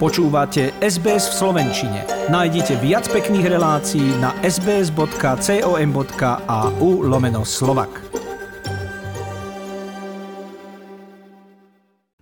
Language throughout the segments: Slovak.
Počúvate SBS v Slovenčine. Nájdite viac pekných relácií na sbs.com.au lomeno slovak.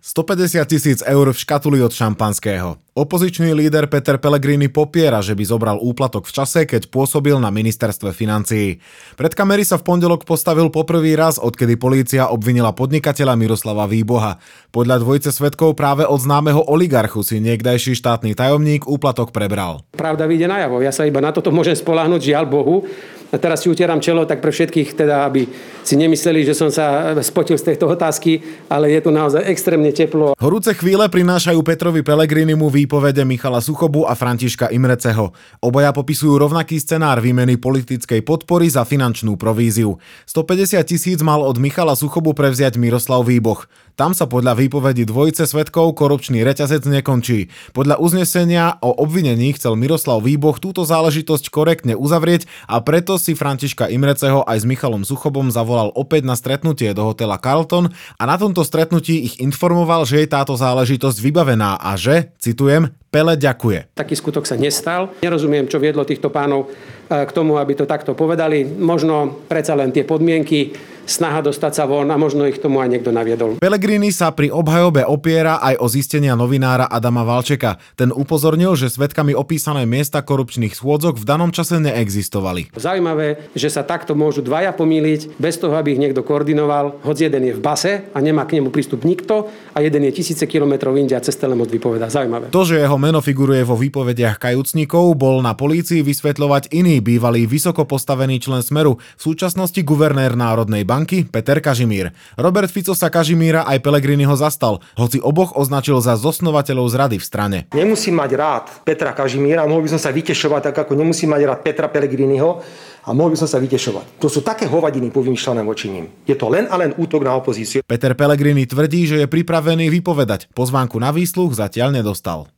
150 tisíc eur v škatuli od šampanského. Opozičný líder Peter Pellegrini popiera, že by zobral úplatok v čase, keď pôsobil na ministerstve financií. Pred kamery sa v pondelok postavil poprvý raz, odkedy polícia obvinila podnikateľa Miroslava Výboha. Podľa dvojice svetkov práve od známeho oligarchu si niekdajší štátny tajomník úplatok prebral. Pravda vyjde najavo. Ja sa iba na toto môžem spoláhnuť, žiaľ Bohu. A teraz si utieram čelo, tak pre všetkých teda, aby si nemysleli, že som sa spotil z tejto otázky, ale je tu naozaj extrémne teplo. Horúce chvíle prinášajú Petrovi Pelegrinimu výpovede Michala Suchobu a Františka Imreceho. Obaja popisujú rovnaký scenár výmeny politickej podpory za finančnú províziu. 150 tisíc mal od Michala Suchobu prevziať Miroslav Výboch. Tam sa podľa výpovedi dvojice svetkov korupčný reťazec nekončí. Podľa uznesenia o obvinení chcel Miroslav Výboch túto záležitosť korektne uzavrieť a preto si Františka Imreceho aj s Michalom Suchobom zavolal opäť na stretnutie do hotela Carlton a na tomto stretnutí ich informoval, že je táto záležitosť vybavená a že, citujem, Pele ďakuje. Taký skutok sa nestal. Nerozumiem, čo viedlo týchto pánov eh, k tomu, aby to takto povedali. Možno predsa len tie podmienky snaha dostať sa von a možno ich tomu aj niekto naviedol. Pelegrini sa pri obhajobe opiera aj o zistenia novinára Adama Valčeka. Ten upozornil, že svetkami opísané miesta korupčných schôdzok v danom čase neexistovali. Zaujímavé, že sa takto môžu dvaja pomýliť bez toho, aby ich niekto koordinoval, hoď jeden je v base a nemá k nemu prístup nikto a jeden je tisíce kilometrov inde a cez telemot vypoveda. Zaujímavé. To, že jeho meno figuruje vo výpovediach kajúcnikov, bol na polícii vysvetľovať iný bývalý vysoko postavený člen Smeru, v súčasnosti guvernér Národnej banky banky Peter Kažimír. Robert Fico sa Kažimíra aj ho zastal, hoci oboch označil za zosnovateľov zrady v strane. Nemusím mať rád Petra Kažimíra, mohol by som sa vytešovať tak, ako nemusím mať rád Petra Pellegriniho a mohol by som sa vytešovať. To sú také hovadiny povymýšľané voči ním. Je to len a len útok na opozíciu. Peter Pellegrini tvrdí, že je pripravený vypovedať. Pozvánku na výsluch zatiaľ nedostal.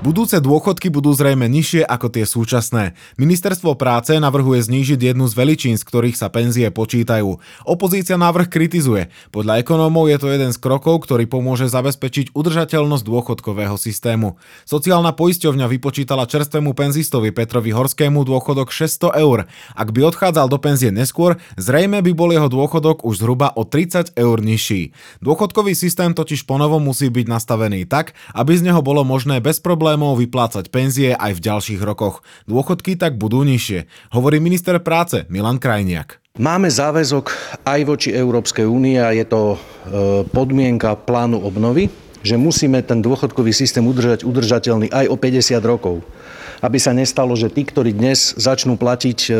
Budúce dôchodky budú zrejme nižšie ako tie súčasné. Ministerstvo práce navrhuje znížiť jednu z veličín, z ktorých sa penzie počítajú. Opozícia návrh kritizuje. Podľa ekonómov je to jeden z krokov, ktorý pomôže zabezpečiť udržateľnosť dôchodkového systému. Sociálna poisťovňa vypočítala čerstvému penzistovi Petrovi Horskému dôchodok 600 eur. Ak by odchádzal do penzie neskôr, zrejme by bol jeho dôchodok už zhruba o 30 eur nižší. Dôchodkový systém totiž ponovo musí byť nastavený tak, aby z neho bolo možné bez problémov problémov vyplácať penzie aj v ďalších rokoch. Dôchodky tak budú nižšie, hovorí minister práce Milan Krajniak. Máme záväzok aj voči Európskej únie a je to e, podmienka plánu obnovy, že musíme ten dôchodkový systém udržať udržateľný aj o 50 rokov aby sa nestalo, že tí, ktorí dnes začnú platiť e,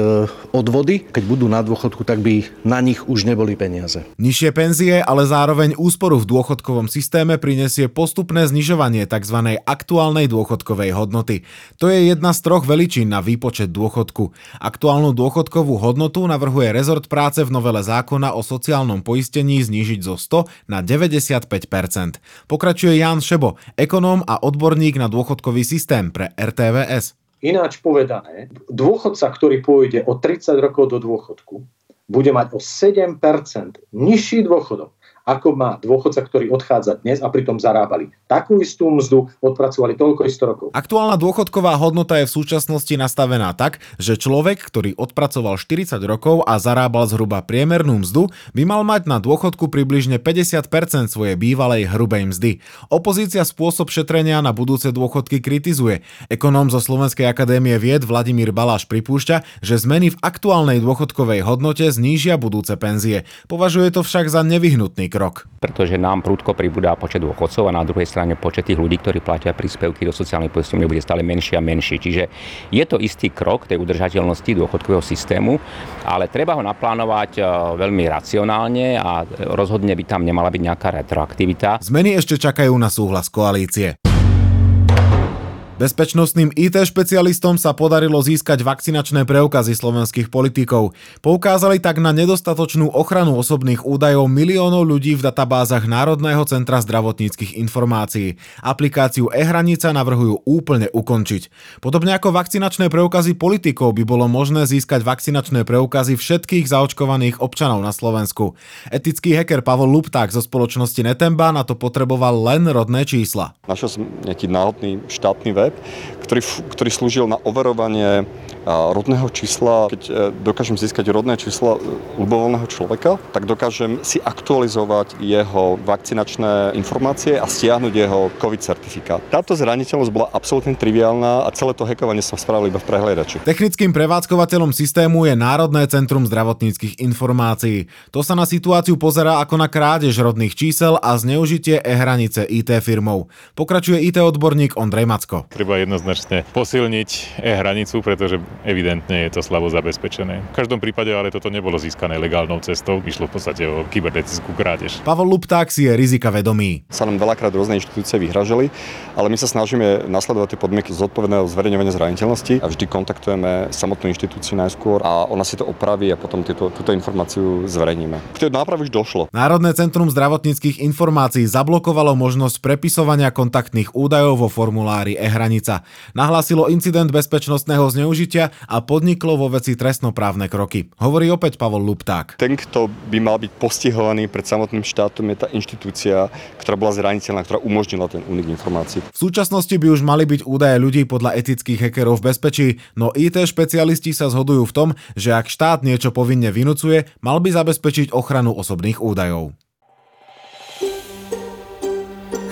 odvody, keď budú na dôchodku, tak by na nich už neboli peniaze. Nižšie penzie, ale zároveň úsporu v dôchodkovom systéme prinesie postupné znižovanie tzv. aktuálnej dôchodkovej hodnoty. To je jedna z troch veličín na výpočet dôchodku. Aktuálnu dôchodkovú hodnotu navrhuje rezort práce v novele zákona o sociálnom poistení znížiť zo 100 na 95% Pokračuje Jan Šebo, ekonóm a odborník na dôchodkový systém pre RTVS. Ináč povedané, dôchodca, ktorý pôjde o 30 rokov do dôchodku, bude mať o 7% nižší dôchodok ako má dôchodca, ktorý odchádza dnes a pritom zarábali takú istú mzdu, odpracovali toľko isto rokov. Aktuálna dôchodková hodnota je v súčasnosti nastavená tak, že človek, ktorý odpracoval 40 rokov a zarábal zhruba priemernú mzdu, by mal mať na dôchodku približne 50% svojej bývalej hrubej mzdy. Opozícia spôsob šetrenia na budúce dôchodky kritizuje. Ekonóm zo Slovenskej akadémie vied Vladimír Baláš pripúšťa, že zmeny v aktuálnej dôchodkovej hodnote znížia budúce penzie. Považuje to však za nevyhnutný krok krok. Pretože nám prúdko pribúda počet dôchodcov a na druhej strane počet tých ľudí, ktorí platia príspevky do sociálnej poisťovne bude stále menší a menší. Čiže je to istý krok tej udržateľnosti dôchodkového systému, ale treba ho naplánovať e, veľmi racionálne a rozhodne by tam nemala byť nejaká retroaktivita. Zmeny ešte čakajú na súhlas koalície. Bezpečnostným IT špecialistom sa podarilo získať vakcinačné preukazy slovenských politikov. Poukázali tak na nedostatočnú ochranu osobných údajov miliónov ľudí v databázach Národného centra zdravotníckých informácií. Aplikáciu e-hranica navrhujú úplne ukončiť. Podobne ako vakcinačné preukazy politikov by bolo možné získať vakcinačné preukazy všetkých zaočkovaných občanov na Slovensku. Etický hacker Pavol Lupták zo spoločnosti Netemba na to potreboval len rodné čísla. Našiel som nejaký náhodný štátny web, ktorý, ktorý slúžil na overovanie rodného čísla. Keď e, dokážem získať rodné číslo ľubovoľného človeka, tak dokážem si aktualizovať jeho vakcinačné informácie a stiahnuť jeho COVID certifikát. Táto zraniteľnosť bola absolútne triviálna a celé to hekovanie sa spravili iba v prehliadači. Technickým prevádzkovateľom systému je Národné centrum zdravotníckých informácií. To sa na situáciu pozerá ako na krádež rodných čísel a zneužitie e-hranice IT firmou. Pokračuje IT odborník Ondrej Macko. Treba jednoznačne posilniť e-hranicu, pretože evidentne je to slabo zabezpečené. V každom prípade ale toto nebolo získané legálnou cestou, išlo v podstate o kybernetickú krádež. Pavol Lupták si je rizika vedomý. Sa nám veľakrát rôzne inštitúcie vyhražali, ale my sa snažíme nasledovať tie podmienky zodpovedného zverejňovania zraniteľnosti a vždy kontaktujeme samotnú inštitúciu najskôr a ona si to opraví a potom tieto, túto informáciu zverejníme. K tej náprave už došlo. Národné centrum zdravotníckých informácií zablokovalo možnosť prepisovania kontaktných údajov vo formulári e-hranica. Nahlásilo incident bezpečnostného zneužitia a podniklo vo veci trestnoprávne kroky. Hovorí opäť Pavol Lupták. Ten, kto by mal byť postihovaný pred samotným štátom, je tá inštitúcia, ktorá bola zraniteľná, ktorá umožnila ten únik informácií. V súčasnosti by už mali byť údaje ľudí podľa etických hackerov v bezpečí, no IT špecialisti sa zhodujú v tom, že ak štát niečo povinne vynúcuje, mal by zabezpečiť ochranu osobných údajov.